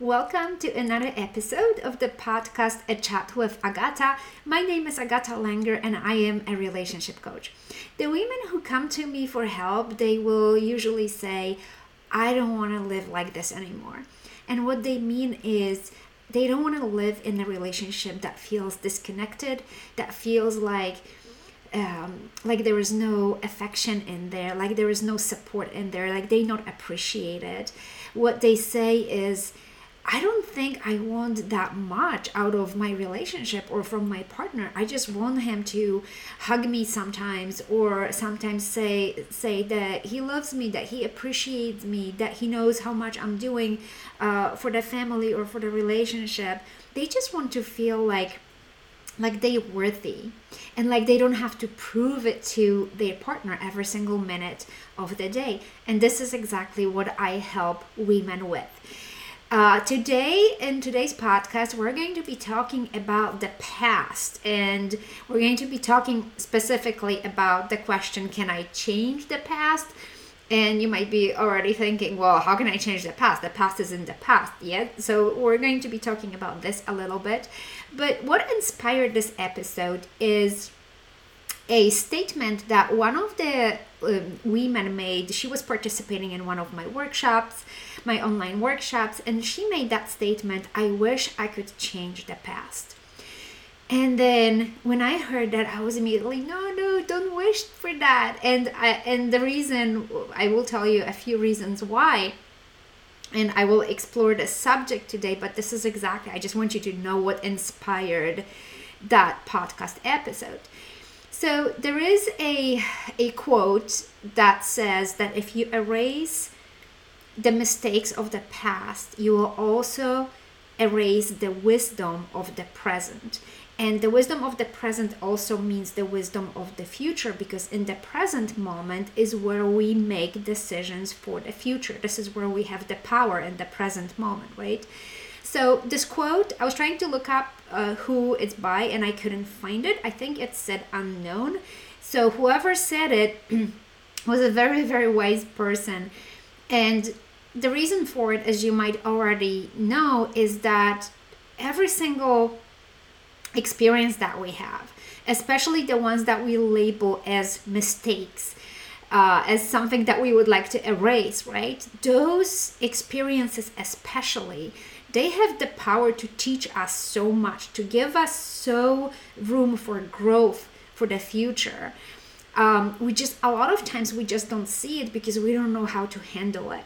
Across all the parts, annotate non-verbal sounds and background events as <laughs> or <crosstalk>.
Welcome to another episode of the podcast A Chat with Agata. My name is Agata Langer and I am a relationship coach. The women who come to me for help, they will usually say, I don't want to live like this anymore. And what they mean is they don't want to live in a relationship that feels disconnected, that feels like um, like there is no affection in there, like there is no support in there, like they not appreciate it. What they say is, I don't think I want that much out of my relationship or from my partner. I just want him to hug me sometimes or sometimes say say that he loves me, that he appreciates me, that he knows how much I'm doing uh, for the family or for the relationship. They just want to feel like like they're worthy and like they don't have to prove it to their partner every single minute of the day. And this is exactly what I help women with. Uh, today, in today's podcast, we're going to be talking about the past, and we're going to be talking specifically about the question Can I change the past? And you might be already thinking, well, how can I change the past? The past is in the past yet. So, we're going to be talking about this a little bit. But what inspired this episode is a statement that one of the um, women made. She was participating in one of my workshops, my online workshops, and she made that statement I wish I could change the past. And then when I heard that, I was immediately, no, no, don't wish for that. And I, and the reason I will tell you a few reasons why and I will explore the subject today, but this is exactly, I just want you to know what inspired that podcast episode. So there is a, a quote that says that if you erase the mistakes of the past, you will also erase the wisdom of the present. And the wisdom of the present also means the wisdom of the future because in the present moment is where we make decisions for the future. This is where we have the power in the present moment, right? So, this quote, I was trying to look up uh, who it's by and I couldn't find it. I think it said unknown. So, whoever said it <clears throat> was a very, very wise person. And the reason for it, as you might already know, is that every single experience that we have, especially the ones that we label as mistakes, uh, as something that we would like to erase, right? Those experiences, especially, they have the power to teach us so much, to give us so room for growth for the future. Um, we just, a lot of times, we just don't see it because we don't know how to handle it.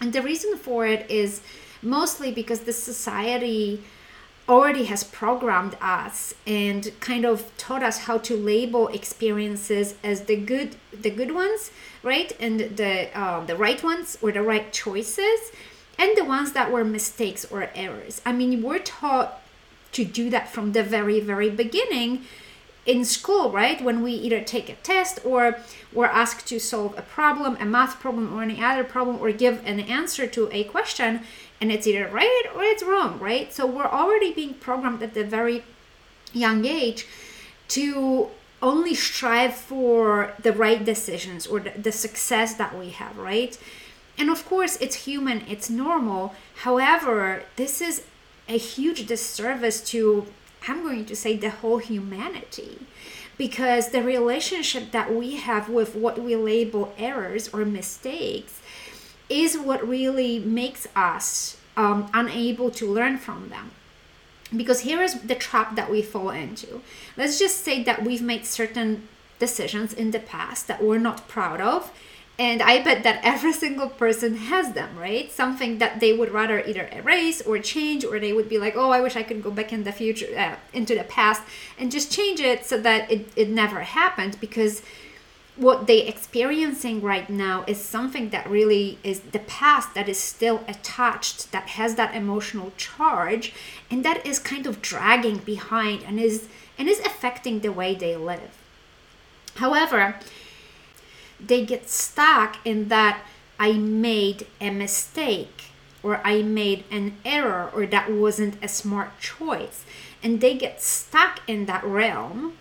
And the reason for it is mostly because the society already has programmed us and kind of taught us how to label experiences as the good the good ones right and the uh, the right ones or the right choices and the ones that were mistakes or errors i mean we're taught to do that from the very very beginning in school, right? When we either take a test or we're asked to solve a problem, a math problem or any other problem, or give an answer to a question, and it's either right or it's wrong, right? So we're already being programmed at the very young age to only strive for the right decisions or the, the success that we have, right? And of course, it's human, it's normal. However, this is a huge disservice to I'm going to say the whole humanity because the relationship that we have with what we label errors or mistakes is what really makes us um, unable to learn from them. Because here is the trap that we fall into. Let's just say that we've made certain decisions in the past that we're not proud of and I bet that every single person has them, right? Something that they would rather either erase or change, or they would be like, oh, I wish I could go back in the future, uh, into the past, and just change it so that it, it never happened because what they're experiencing right now is something that really is the past that is still attached that has that emotional charge and that is kind of dragging behind and is and is affecting the way they live however they get stuck in that I made a mistake or I made an error or that wasn't a smart choice. And they get stuck in that realm,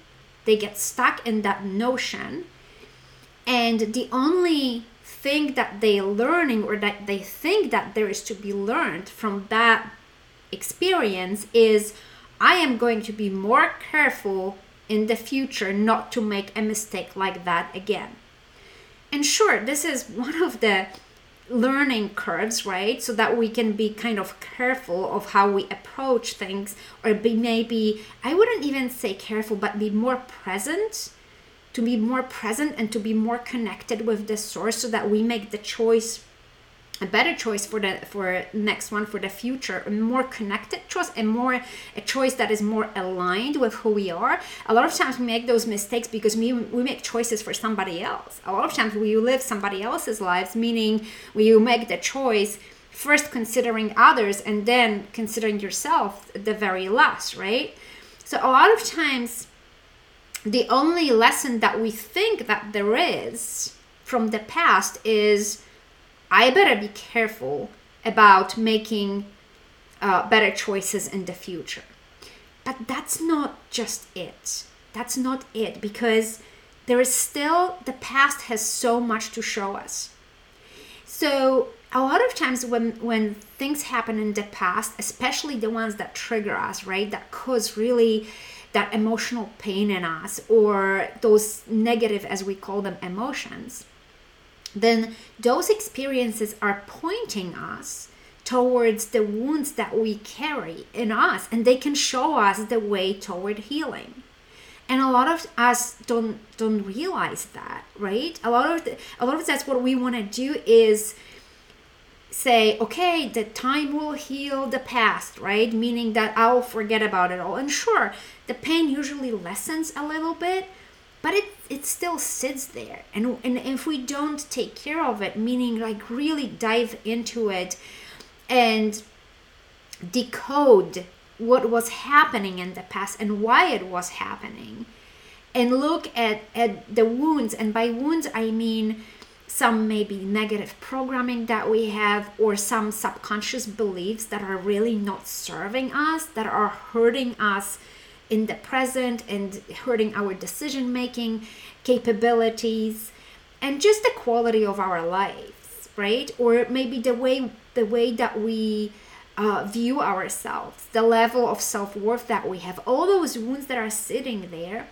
they get stuck in that notion. And the only thing that they're learning or that they think that there is to be learned from that experience is I am going to be more careful in the future not to make a mistake like that again. And sure, this is one of the learning curves, right? So that we can be kind of careful of how we approach things, or be maybe, I wouldn't even say careful, but be more present, to be more present and to be more connected with the source so that we make the choice a better choice for the for next one for the future. A more connected choice and more a choice that is more aligned with who we are. A lot of times we make those mistakes because we, we make choices for somebody else. A lot of times we live somebody else's lives meaning we make the choice first considering others and then considering yourself the very last right? So a lot of times the only lesson that we think that there is from the past is I better be careful about making uh, better choices in the future. But that's not just it. That's not it because there is still, the past has so much to show us. So, a lot of times when when things happen in the past especially the ones that trigger us right that cause really that emotional pain in us or those negative as we call them emotions then those experiences are pointing us towards the wounds that we carry in us and they can show us the way toward healing. And a lot of us don't don't realize that right? A lot of the, a lot of that's what we want to do is say okay the time will heal the past right? Meaning that i'll forget about it all. And sure the pain usually lessens a little bit but it it still sits there. And and if we don't take care of it meaning like really dive into it and decode what was happening in the past and why it was happening and look at at the wounds and by wounds i mean some maybe negative programming that we have or some subconscious beliefs that are really not serving us that are hurting us in the present and hurting our decision making capabilities and just the quality of our lives right? Or maybe the way the way that we uh, view ourselves the level of self-worth that we have all those wounds that are sitting there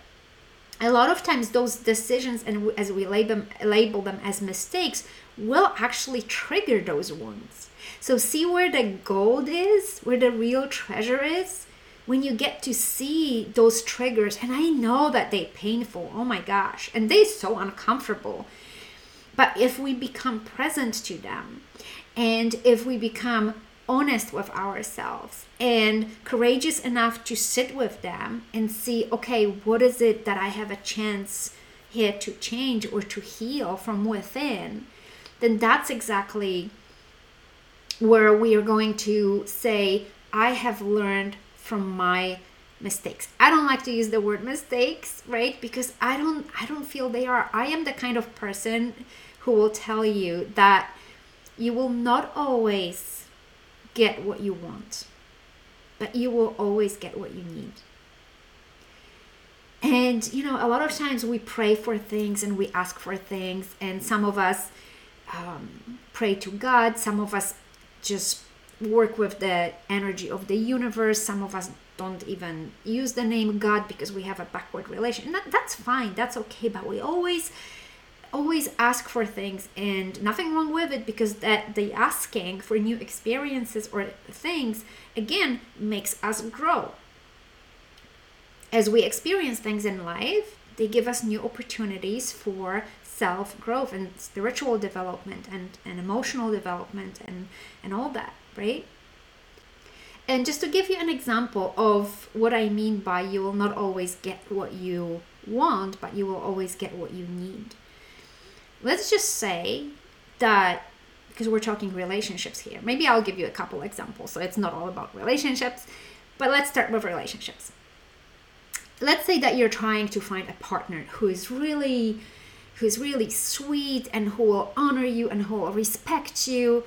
a lot of times those decisions and as we label label them as mistakes will actually trigger those wounds. So see where the gold is where the real treasure is when you get to see those triggers and i know that they're painful oh my gosh and they're so uncomfortable. But if we become present to them and if we become honest with ourselves and courageous enough to sit with them and see okay what is it that i have a chance here to change or to heal from within then that's exactly where we are going to say i have learned from my mistakes. I don't like to use the word mistakes, right? Because I don't I don't feel they are. I am the kind of person who will tell you that you will not always get what you want, but you will always get what you need. And you know, a lot of times we pray for things and we ask for things, and some of us um, pray to God, some of us just work with the energy of the universe. Some of us don't even use the name God because we have a backward relation. That, that's fine. That's okay. But we always always ask for things and nothing wrong with it because that the asking for new experiences or things again makes us grow as we experience things in life they give us new opportunities for self growth and spiritual development and, and emotional development and and all that right? And just to give you an example of what I mean by you will not always get what you want, but you will always get what you need. Let's just say that because we're talking relationships here. Maybe I'll give you a couple examples so it's not all about relationships, but let's start with relationships. Let's say that you're trying to find a partner who is really who's really sweet and who will honor you and who will respect you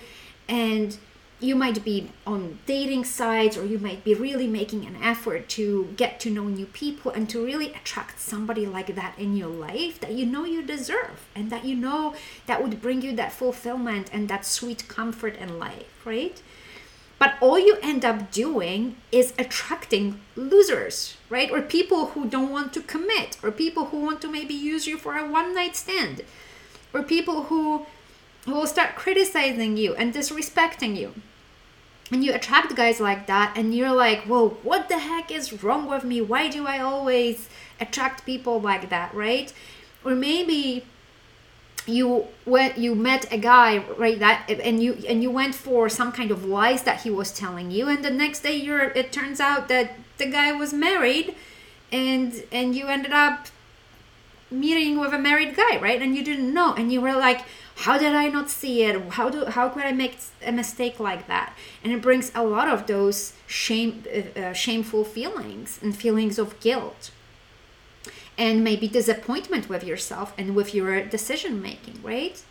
and you might be on dating sites or you might be really making an effort to get to know new people and to really attract somebody like that in your life that you know you deserve and that you know that would bring you that fulfillment and that sweet comfort in life, right? But all you end up doing is attracting losers, right? Or people who don't want to commit, or people who want to maybe use you for a one night stand, or people who, who will start criticizing you and disrespecting you and you attract guys like that and you're like whoa what the heck is wrong with me? Why do i always attract people like that? Right? Or maybe you went you met a guy right that and you and you went for some kind of lies that he was telling you and the next day you're it turns out that the guy was married and and you ended up meeting with a married guy right? And you didn't know and you were like how did i not see it? How do how could i make a mistake like that? And it brings a lot of those shame uh, uh, shameful feelings and feelings of guilt. And maybe disappointment with yourself and with your decision making right?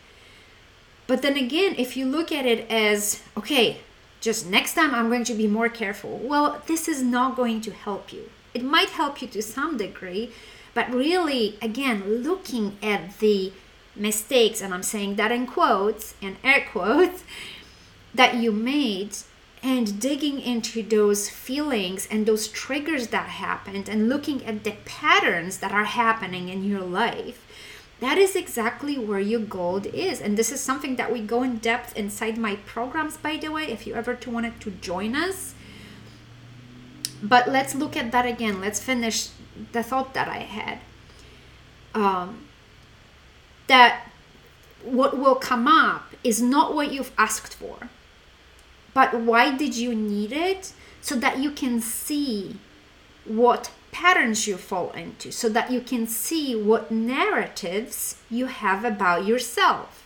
But then again if you look at it as okay just next time i'm going to be more careful well this is not going to help you. It might help you to some degree but really again looking at the mistakes, and I'm saying that in quotes and air quotes, that you made and digging into those feelings and those triggers that happened and looking at the patterns that are happening in your life that is exactly where your gold is. And this is something that we go in depth inside my programs by the way if you ever wanted to join us. But let's look at that again. Let's finish the thought that i had. Um, that what will come up is not what you've asked for, but why did you need it? So that you can see what patterns you fall into, so that you can see what narratives you have about yourself.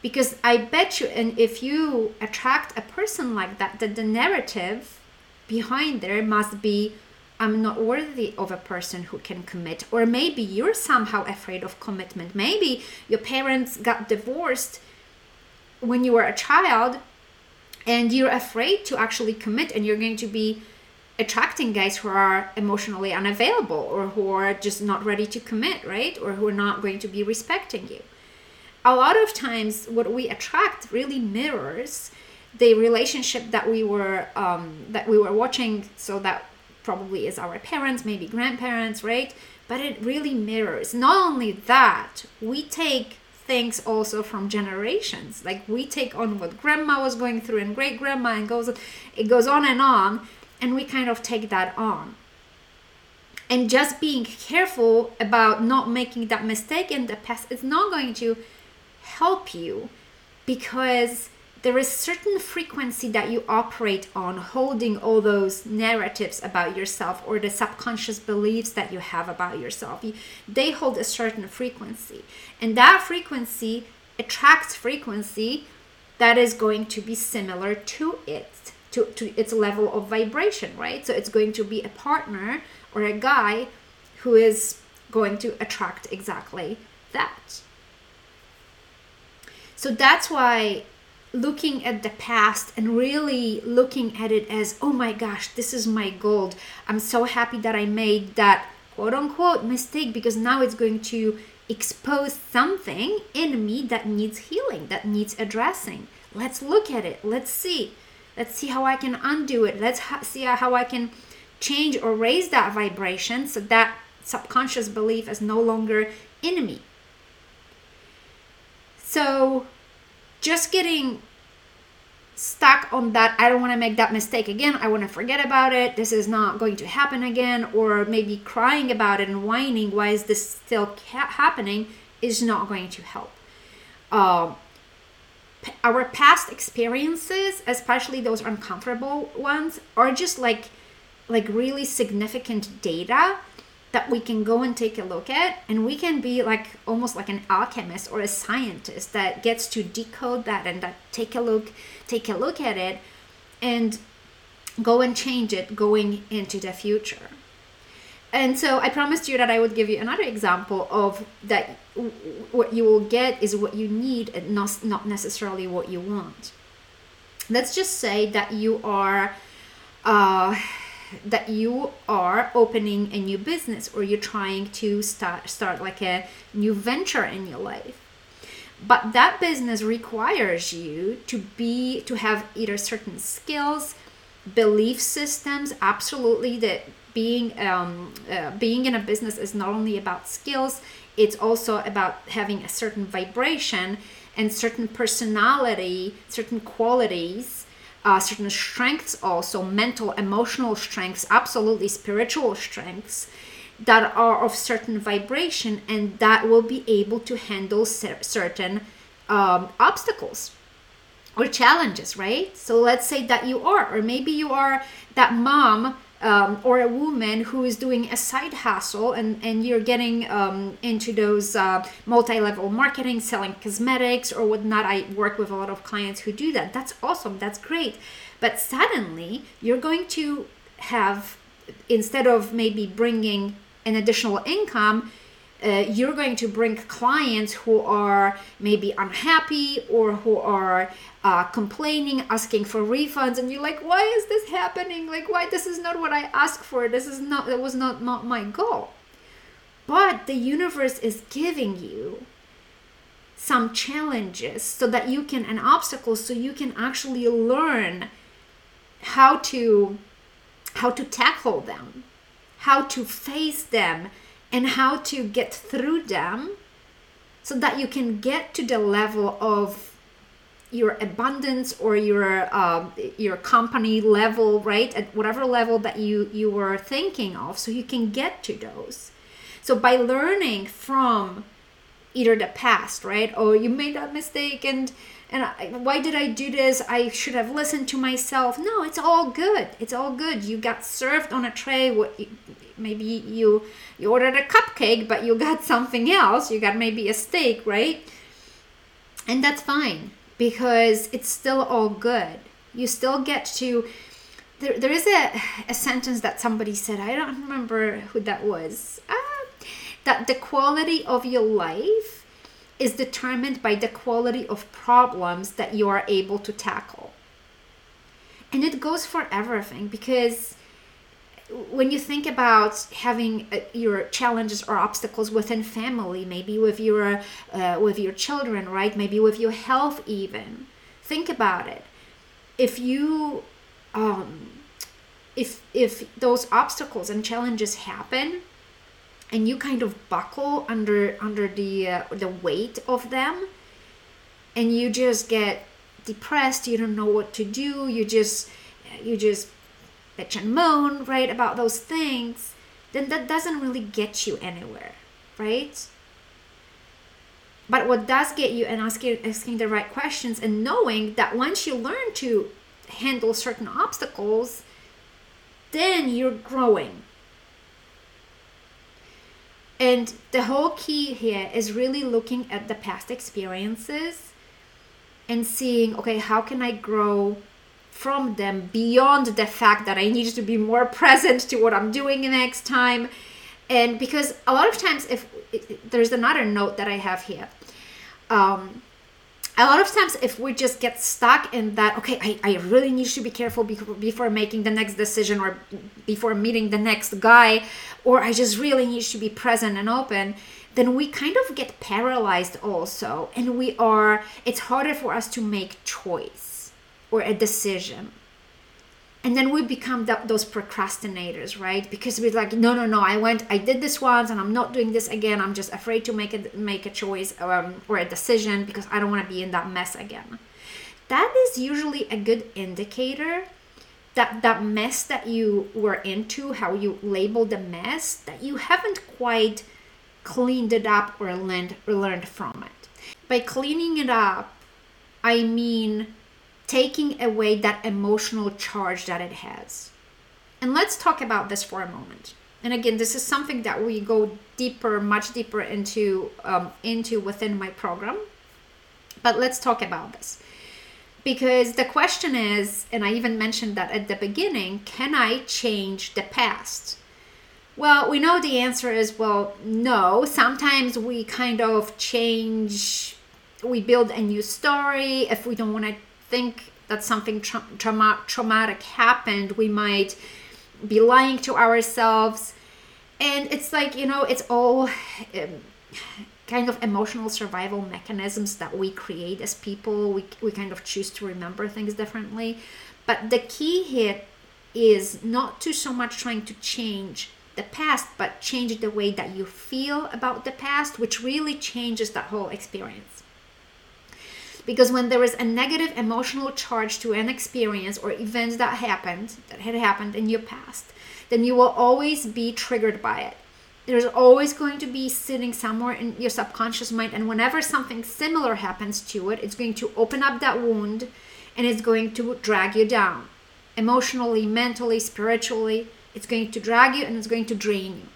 Because I bet you, and if you attract a person like that, that the narrative behind there must be I'm not worthy of a person who can commit. Or maybe you're somehow afraid of commitment. Maybe your parents got divorced when you were a child and you're afraid to actually commit and you're going to be attracting guys who are emotionally unavailable or who are just not ready to commit, right? Or who are not going to be respecting you. A lot of times, what we attract really mirrors the relationship that we were um, that we were watching, so that probably is our parents, maybe grandparents, right? But it really mirrors. Not only that, we take things also from generations. Like we take on what grandma was going through and great grandma and goes it goes on and on and we kind of take that on. And just being careful about not making that mistake in the past is not going to help you because there is certain frequency that you operate on holding all those narratives about yourself or the subconscious beliefs that you have about yourself. They hold a certain frequency. And that frequency attracts frequency that is going to be similar to it to, to its level of vibration right? So it's going to be a partner or a guy who is going to attract exactly that. So that's why looking at the past and really looking at it as, oh my gosh, this is my gold. I'm so happy that I made that quote unquote mistake because now it's going to expose something in me that needs healing, that needs addressing. Let's look at it. Let's see. Let's see how I can undo it. Let's ha- see how I can change or raise that vibration so that subconscious belief is no longer in me. So, just getting stuck on that i don't want to make that mistake again i want to forget about it this is not going to happen again or maybe crying about it and whining why is this still ca- happening is not going to help. Um, our past experiences especially those uncomfortable ones are just like like really significant data that we can go and take a look at and we can be like almost like an alchemist or a scientist that gets to decode that and that take a look take a look at it and go and change it going into the future. And so i promised you that i would give you another example of that what you will get is what you need and not, not necessarily what you want. Let's just say that you are uh, that you are opening a new business or you're trying to start start like a new venture in your life. But that business requires you to be to have either certain skills belief systems absolutely that being um, uh, being in a business is not only about skills it's also about having a certain vibration and certain personality certain qualities uh, certain strengths also mental emotional strengths absolutely spiritual strengths that are of certain vibration and that will be able to handle cer- certain um, obstacles or challenges right? So let's say that you are or maybe you are that mom um, or a woman who is doing a side hustle and, and you're getting um, into those uh, multi-level marketing selling cosmetics or whatnot. I work with a lot of clients who do that. That's awesome. That's great. But suddenly you're going to have instead of maybe bringing an additional income uh, you're going to bring clients who are maybe unhappy or who are uh, complaining, asking for refunds, and you're like, why is this happening? Like, why this is not what I asked for? This is not that was not, not my goal. But the universe is giving you some challenges so that you can and obstacles so you can actually learn how to how to tackle them, how to face them and how to get through them so that you can get to the level of your abundance or your uh, your company level right at whatever level that you you were thinking of so you can get to those so by learning from either the past right or you made that mistake and and I, why did I do this? I should have listened to myself. No, it's all good. It's all good. You got served on a tray. What maybe you you ordered a cupcake, but you got <laughs> something else. You got maybe a steak, right? And that's fine because it's still all good. You still get to. There, there is a, a sentence that somebody said. I don't remember who that was. Uh, that the quality of your life is determined by the quality of problems that you are able to tackle. And it goes for everything because when you think about having uh, your challenges or obstacles within family maybe with your uh, with your children right? Maybe with your health even think about it. If you um if if those obstacles and challenges happen and you kind of buckle under under the uh, the weight of them and you just get depressed you don't know what to do you just you just bitch and moan right about those things then that doesn't really get you anywhere right? But what does get you and asking asking the right questions and knowing that once you learn to handle certain obstacles then you're growing. And the whole key here is really looking at the past experiences and seeing, okay, how can I grow from them beyond the fact that I need to be more present to what I'm doing next time. And because a lot of times, if there's another note that I have here, um, a lot of times if we just get stuck in that okay I, I really need to be careful before, before making the next decision or before meeting the next guy or i just really need to be present and open then we kind of get paralyzed also. And we are it's harder for us to make choice or a decision. And then we become those procrastinators right? Because we're like no no no i went i did this once and i'm not doing this again. I'm just afraid to make a make a choice um, or a decision because i don't want to be in that mess again. That is usually a good indicator that that mess that you were into how you labeled the mess that you haven't quite cleaned it up or learned or learned from it. By cleaning it up i mean taking away that emotional charge that it has. And let's talk about this for a moment. And again, this is something that we go deeper, much deeper into um, into within my program. But let's talk about this because the question is, and I even mentioned that at the beginning: Can I change the past? Well, we know the answer is well, no. Sometimes we kind of change, we build a new story if we don't want to think that something tra- trauma- traumatic happened we might be lying to ourselves. And it's like you know it's all um, kind of emotional survival mechanisms that we create as people. We, we kind of choose to remember things differently. But the key here is not to so much trying to change the past but change the way that you feel about the past which really changes that whole experience because when there is a negative emotional charge to an experience or events that happened that had happened in your past then you will always be triggered by it. There's always going to be sitting somewhere in your subconscious mind and whenever something similar happens to it it's going to open up that wound and it's going to drag you down. Emotionally mentally spiritually it's going to drag you and it's going to drain you.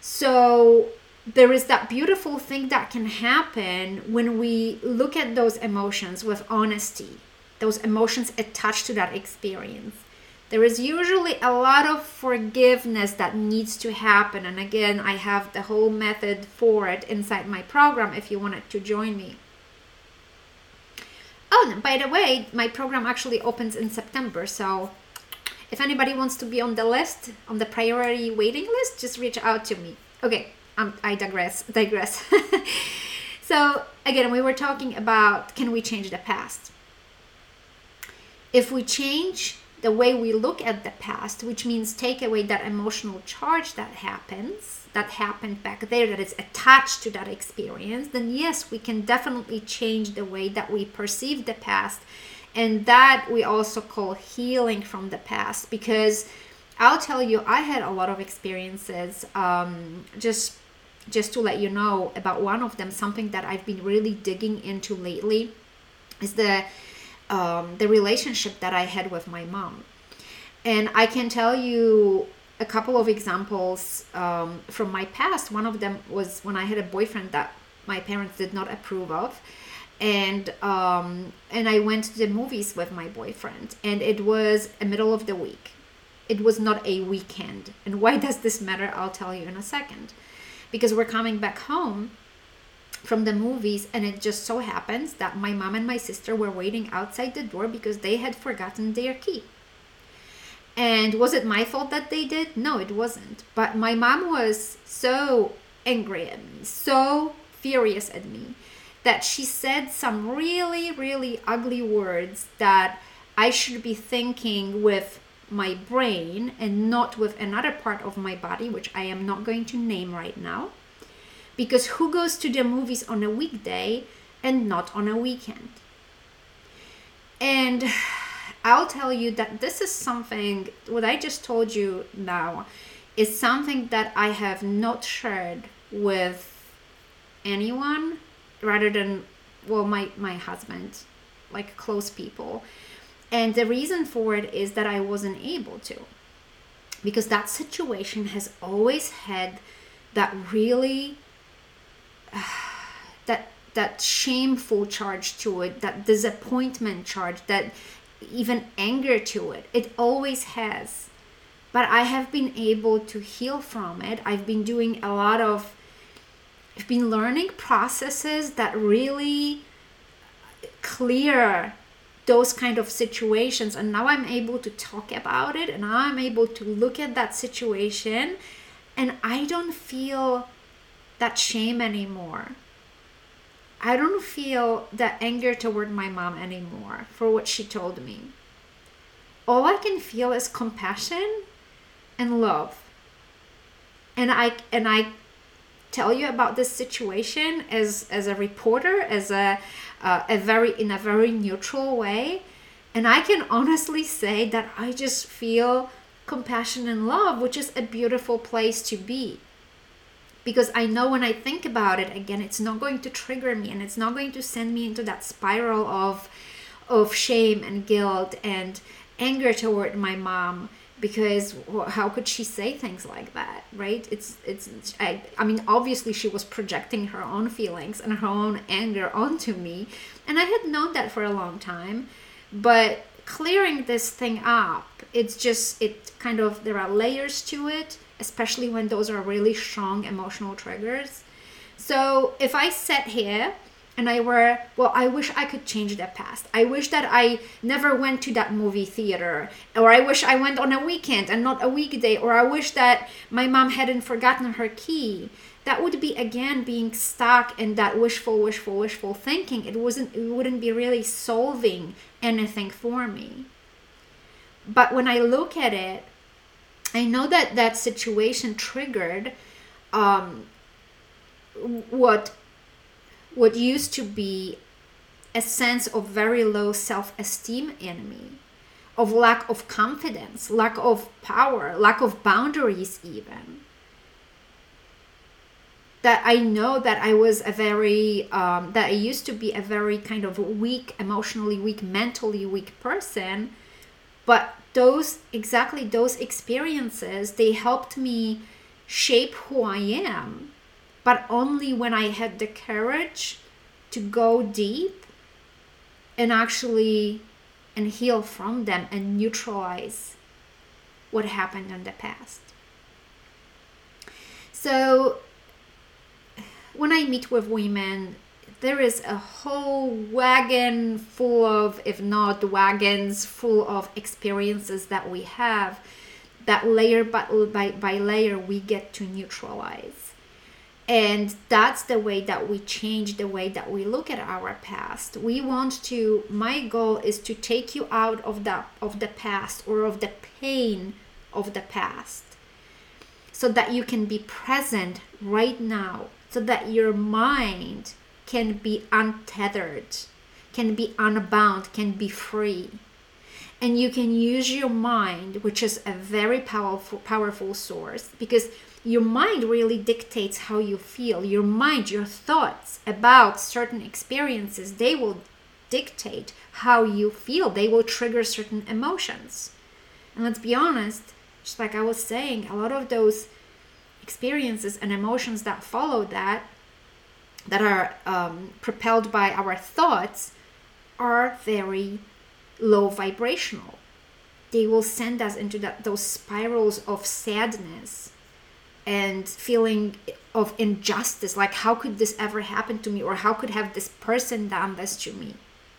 So there is that beautiful thing that can happen when we look at those emotions with honesty those emotions attached to that experience. There is usually a lot of forgiveness that needs to happen and again i have the whole method for it inside my program if you wanted to join me. Oh and by the way my program actually opens in september so if anybody wants to be on the list on the priority waiting list just reach out to me. Okay um, i digress digress <laughs> so again we were talking about can we change the past if we change the way we look at the past, which means take away that emotional charge that happens, that happened back there, that is attached to that experience, then yes, we can definitely change the way that we perceive the past. And that we also call healing from the past because I'll tell you, I had a lot of experiences. Um, just just to let you know about one of them, something that I've been really digging into lately is the um, the relationship that I had with my mom. And I can tell you a couple of examples um, from my past. One of them was when I had a boyfriend that my parents did not approve of. And um, and I went to the movies with my boyfriend, and it was a middle of the week. It was not a weekend. And why <laughs> does this matter? I'll tell you in a second. Because we're coming back home from the movies and it just so happens that my mom and my sister were waiting outside the door because they had forgotten their key. And was it my fault that they did? No it wasn't. But my mom was so angry at me so furious at me that she said some really really ugly words that i should be thinking with my brain and not with another part of my body which i am not going to name right now because who goes to the movies on a weekday and not on a weekend? And <sighs> I'll tell you that this is something, what I just told you now, is something that I have not shared with anyone rather than, well, my, my husband, like close people. And the reason for it is that I wasn't able to. Because that situation has always had that really <sighs> that that shameful charge to it, that disappointment charge, that even anger to it. It always has. But I have been able to heal from it. I've been doing a lot of I've been learning processes that really clear those kind of situations and now I'm able to talk about it and now I'm able to look at that situation and I don't feel that shame anymore. I don't feel that anger toward my mom anymore for what she told me. All I can feel is compassion and love. And I and I tell you about this situation as as a reporter as a uh, a very in a very neutral way. And I can honestly say that I just feel compassion and love which is a beautiful place to be. Because I know when I think about it again, it's not going to trigger me and it's not going to send me into that spiral of of shame and guilt and anger toward my mom because how could she say things like that right it's it's I, I mean obviously she was projecting her own feelings and her own anger onto me and i had known that for a long time but clearing this thing up it's just it kind of there are layers to it especially when those are really strong emotional triggers. So if I sit here and I were, well, I wish I could change the past. I wish that I never went to that movie theater, or I wish I went on a weekend and not a weekday, or I wish that my mom hadn't forgotten her key. That would be again being stuck in that wishful, wishful, wishful thinking. It wasn't, it wouldn't be really solving anything for me. But when I look at it, I know that that situation triggered um, what what used to be a sense of very low self-esteem in me of lack of confidence lack of power lack of boundaries even that i know that i was a very um, that i used to be a very kind of weak emotionally weak mentally weak person but those exactly those experiences they helped me shape who i am but only when I had the courage to go deep and actually and heal from them and neutralize what happened in the past. So when I meet with women, there is a whole wagon full of, if not wagons full of experiences that we have that layer by, by, by layer we get to neutralize and that's the way that we change the way that we look at our past. We want to my goal is to take you out of the of the past or of the pain of the past so that you can be present right now so that your mind can be untethered can be unbound can be free. And you can use your mind which is a very powerful powerful source because your mind really dictates how you feel. Your mind your thoughts about certain experiences they will dictate how you feel. They will trigger certain emotions. And let's be honest just like i was saying a lot of those experiences and emotions that follow that that are um, propelled by our thoughts are very low vibrational. They will send us into that those spirals of sadness and feeling of injustice like how could this ever happen to me or how could have this person done this to me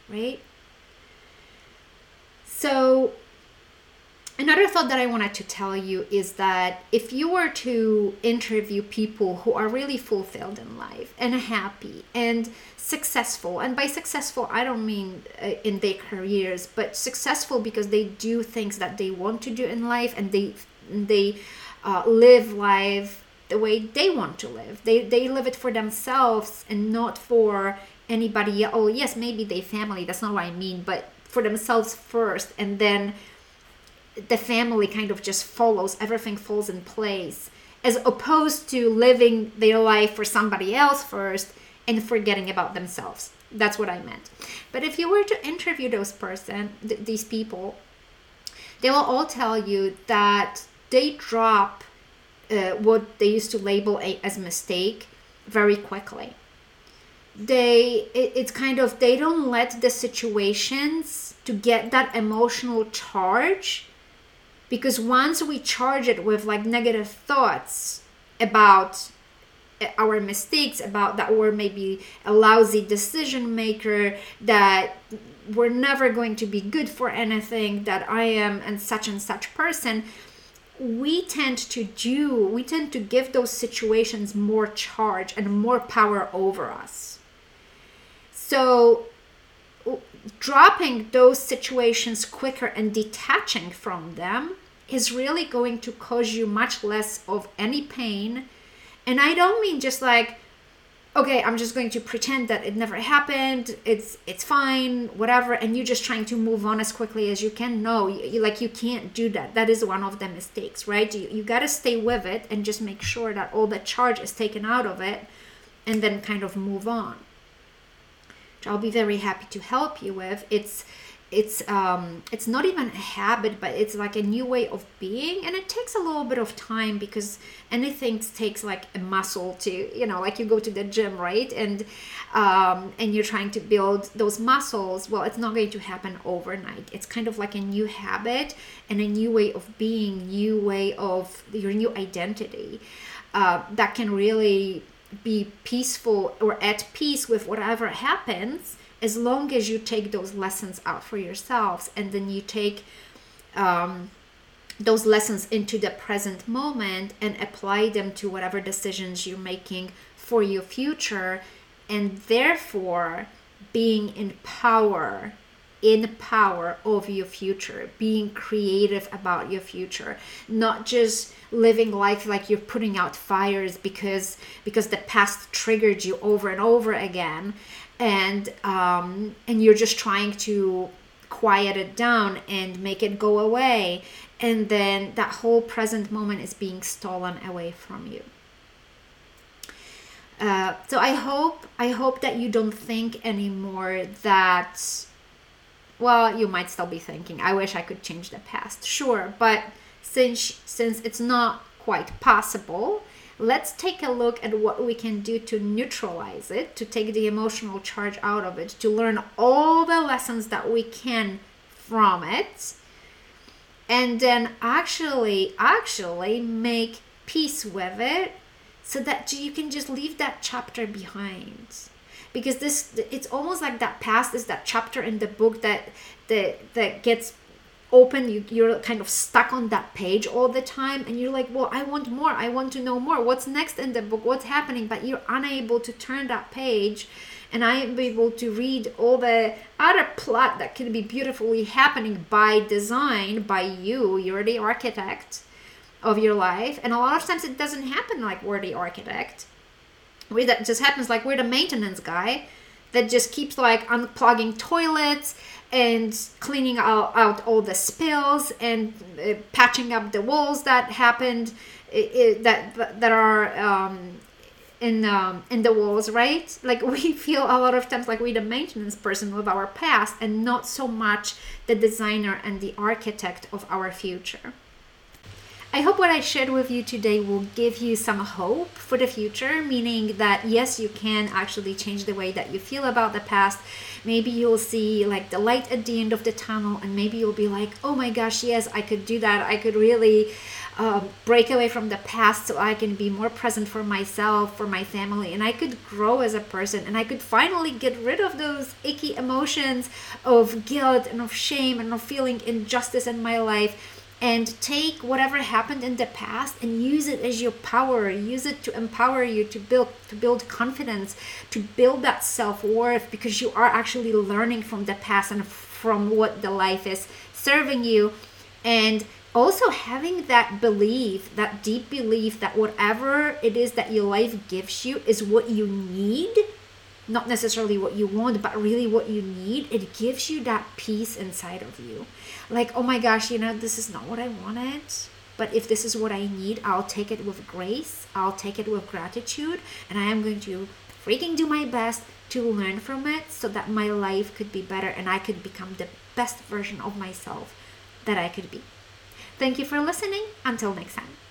right? So another thought that i wanted to tell you is that if you were to interview people who are really fulfilled in life and happy and successful and by successful i don't mean uh, in their careers but successful because they do things that they want to do in life and they they uh, live life the way they want to live. They they live it for themselves and not for anybody. Oh yes, maybe they family. That's not what I mean, but for themselves first, and then the family kind of just follows. Everything falls in place, as opposed to living their life for somebody else first and forgetting about themselves. That's what I meant. But if you were to interview those person, th- these people, they will all tell you that they drop uh, what they used to label a, as mistake very quickly. They it, it's kind of they don't let the situations to get that emotional charge because once we charge it with like negative thoughts about uh, our mistakes about that we're maybe a lousy decision maker that we're never going to be good for anything that i am and such and such person we tend to do, we tend to give those situations more charge and more power over us. So, dropping those situations quicker and detaching from them is really going to cause you much less of any pain. And I don't mean just like, okay i'm just going to pretend that it never happened it's it's fine whatever and you're just trying to move on as quickly as you can. No you, you like you can't do that. That is one of the mistakes right? You, you got to stay with it and just make sure that all the charge is taken out of it and then kind of move on which i'll be very happy to help you with. It's it's um it's not even a habit but it's like a new way of being and it takes a little bit of time because anything takes like a muscle to you know like you go to the gym right? And um and you're trying to build those muscles. Well it's not going to happen overnight. It's kind of like a new habit and a new way of being new way of your new identity uh, that can really be peaceful or at peace with whatever happens as long as you take those lessons out for yourselves and then you take um, those lessons into the present moment and apply them to whatever decisions you're making for your future and therefore being in power in power of your future being creative about your future not just living life like you're putting out fires because because the past triggered you over and over again and um and you're just trying to quiet it down and make it go away and then that whole present moment is being stolen away from you. Uh, so i hope i hope that you don't think anymore that well you might still be thinking i wish i could change the past. Sure but since since it's not quite possible let's take a look at what we can do to neutralize it to take the emotional charge out of it to learn all the lessons that we can from it and then actually actually make peace with it so that you can just leave that chapter behind. Because this it's almost like that past is that chapter in the book that that that gets open you, you're kind of stuck on that page all the time and you're like well i want more i want to know more what's next in the book what's happening but you're unable to turn that page and I am able to read all the other plot that could be beautifully happening by design by you. You're the architect of your life, and a lot of times it doesn't happen like we're the architect. We that just happens like we're the maintenance guy that just keeps like unplugging toilets and cleaning out, out all the spills and uh, patching up the walls that happened it, that that are um, in um, in the walls, right? <laughs> Like we feel a lot of times like we're the maintenance person of our past and not so much the designer and the architect of our future. I hope what I shared with you today will give you some hope for the future, meaning that yes, you can actually change the way that you feel about the past. Maybe you'll see like the light at the end of the tunnel, and maybe you'll be like, oh my gosh, yes, I could do that. I could really um, break away from the past so I can be more present for myself, for my family, and I could grow as a person and I could finally get rid of those icky emotions of guilt and of shame and of feeling injustice in my life and take whatever happened in the past and use it as your power use it to empower you to build to build confidence to build that self-worth because you are actually learning from the past and from what the life is serving you and also having that belief, that deep belief that whatever it is that your life gives you is what you need, not necessarily what you want, but really what you need, it gives you that peace inside of you. Like, oh my gosh, you know, this is not what I wanted. But if this is what I need, I'll take it with grace. I'll take it with gratitude. And I am going to freaking do my best to learn from it so that my life could be better and I could become the best version of myself that I could be. Thank you for listening. Until next time.